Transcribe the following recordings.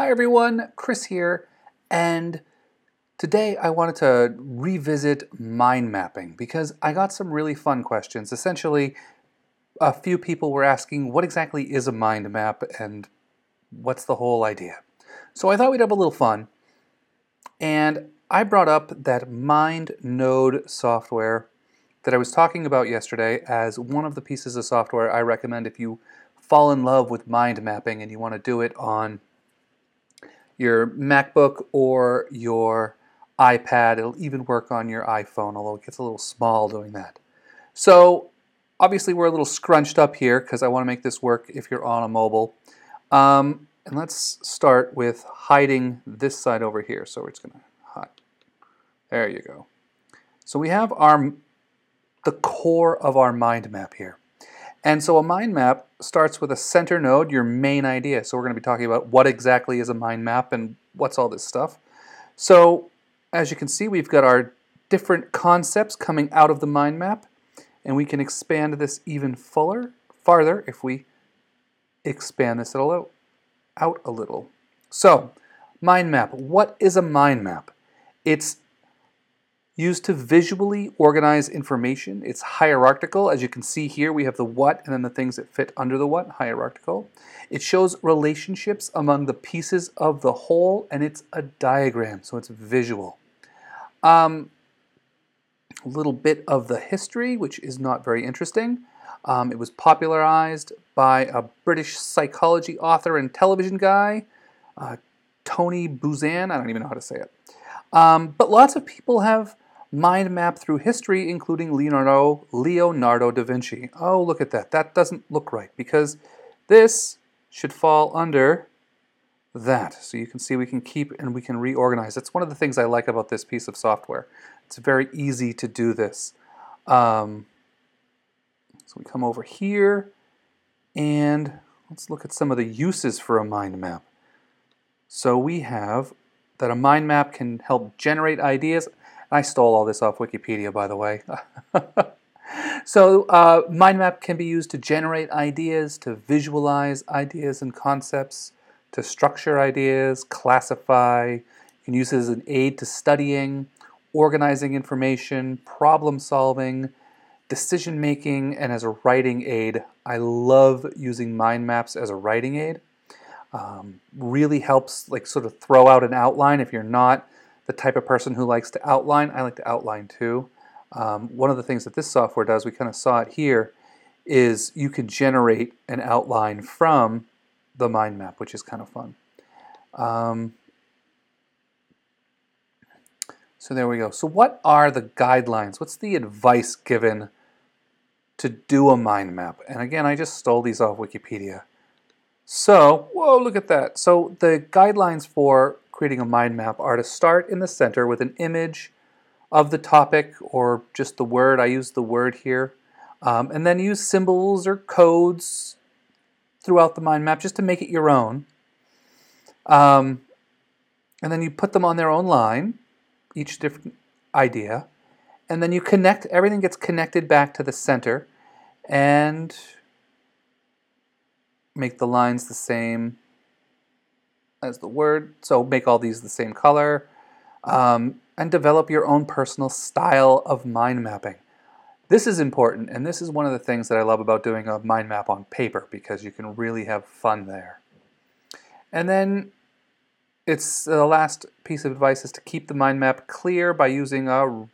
Hi everyone, Chris here, and today I wanted to revisit mind mapping because I got some really fun questions. Essentially, a few people were asking what exactly is a mind map and what's the whole idea. So I thought we'd have a little fun, and I brought up that Mind Node software that I was talking about yesterday as one of the pieces of software I recommend if you fall in love with mind mapping and you want to do it on your MacBook or your iPad. It'll even work on your iPhone, although it gets a little small doing that. So obviously we're a little scrunched up here because I want to make this work if you're on a mobile. Um, and let's start with hiding this side over here. So we're just going to hide. There you go. So we have our the core of our mind map here. And so a mind map starts with a center node, your main idea. So we're going to be talking about what exactly is a mind map and what's all this stuff. So as you can see, we've got our different concepts coming out of the mind map, and we can expand this even fuller, farther if we expand this out a little. So, mind map. What is a mind map? It's used to visually organize information. It's hierarchical. As you can see here, we have the what and then the things that fit under the what, hierarchical. It shows relationships among the pieces of the whole, and it's a diagram, so it's visual. Um, a little bit of the history, which is not very interesting. Um, it was popularized by a British psychology author and television guy, uh, Tony Buzan. I don't even know how to say it. Um, but lots of people have mind map through history, including Leonardo, Leonardo da Vinci. Oh, look at that. That doesn't look right because this should fall under that. So you can see we can keep and we can reorganize. That's one of the things I like about this piece of software. It's very easy to do this. Um, so we come over here and let's look at some of the uses for a mind map. So we have that a mind map can help generate ideas. I stole all this off Wikipedia, by the way. so uh, mind map can be used to generate ideas, to visualize ideas and concepts, to structure ideas, classify. You can use it as an aid to studying, organizing information, problem solving, decision making, and as a writing aid. I love using mind maps as a writing aid. Um, really helps like sort of throw out an outline if you're not the type of person who likes to outline. I like to outline too. Um, one of the things that this software does, we kind of saw it here, is you can generate an outline from the mind map, which is kind of fun. Um, so there we go. So what are the guidelines? What's the advice given to do a mind map? And again, I just stole these off Wikipedia. So, whoa, look at that. So the guidelines for creating a mind map are to start in the center with an image of the topic or just the word. I use the word here. Um, and then use symbols or codes throughout the mind map just to make it your own. Um, and then you put them on their own line, each different idea. And then you connect, everything gets connected back to the center and make the lines the same as the word. So make all these the same color um, and develop your own personal style of mind mapping. This is important, and this is one of the things that I love about doing a mind map on paper because you can really have fun there. And then it's the last piece of advice is to keep the mind map clear by using a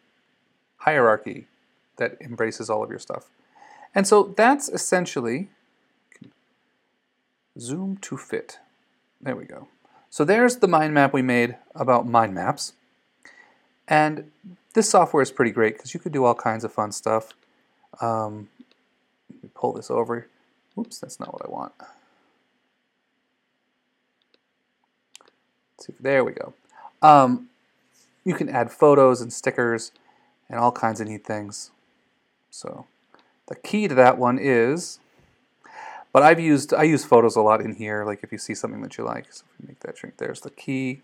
hierarchy that embraces all of your stuff. And so that's essentially zoom to fit. There we go. So there's the mind map we made about mind maps. And this software is pretty great because you could do all kinds of fun stuff. Um, pull this over. Oops, that's not what I want. See, there we go. Um, you can add photos and stickers and all kinds of neat things. So the key to that one is but I've used I use photos a lot in here. Like if you see something that you like, so if you make that shrink, there's the key.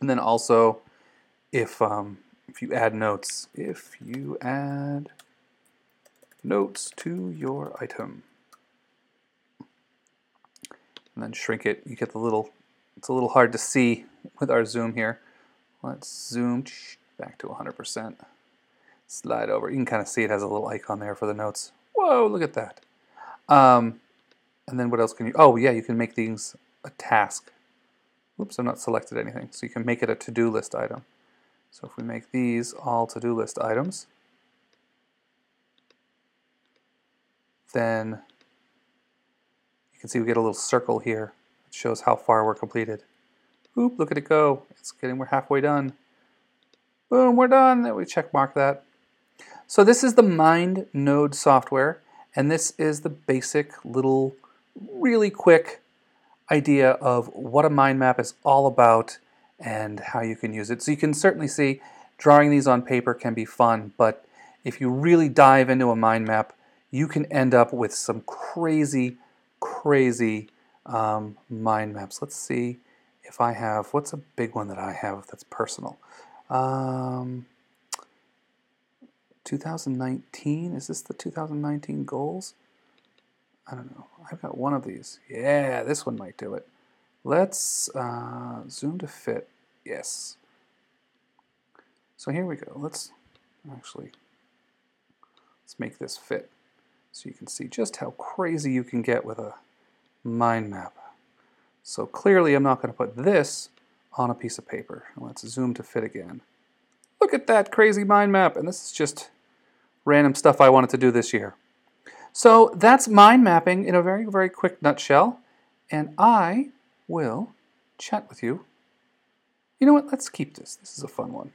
And then also, if um, if you add notes, if you add notes to your item, and then shrink it, you get the little It's a little hard to see with our zoom here. Let's zoom back to 100%. Slide over. You can kind of see it has a little icon there for the notes. Whoa, look at that. Um, and then what else can you, oh yeah, you can make these a task. Oops, I've not selected anything. So you can make it a to-do list item. So if we make these all to-do list items, then you can see we get a little circle here. It shows how far we're completed. Oop, look at it go. It's getting, we're halfway done. Boom, we're done. We check mark that. So this is the Mind Node software, and this is the basic little, really quick idea of what a mind map is all about and how you can use it. So you can certainly see drawing these on paper can be fun, but if you really dive into a mind map, you can end up with some crazy, crazy um, mind maps. Let's see if I have, what's a big one that I have that's personal? Um, 2019, is this the 2019 goals? I don't know. I've got one of these. Yeah, this one might do it. Let's uh, zoom to fit. Yes. So here we go. Let's actually, let's make this fit so you can see just how crazy you can get with a mind map. So clearly I'm not going to put this on a piece of paper. Let's zoom to fit again. Look at that crazy mind map. And this is just random stuff I wanted to do this year. So that's mind mapping in a very, very quick nutshell. And I will chat with you. You know what? Let's keep this. This is a fun one.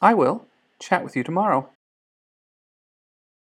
I will chat with you tomorrow.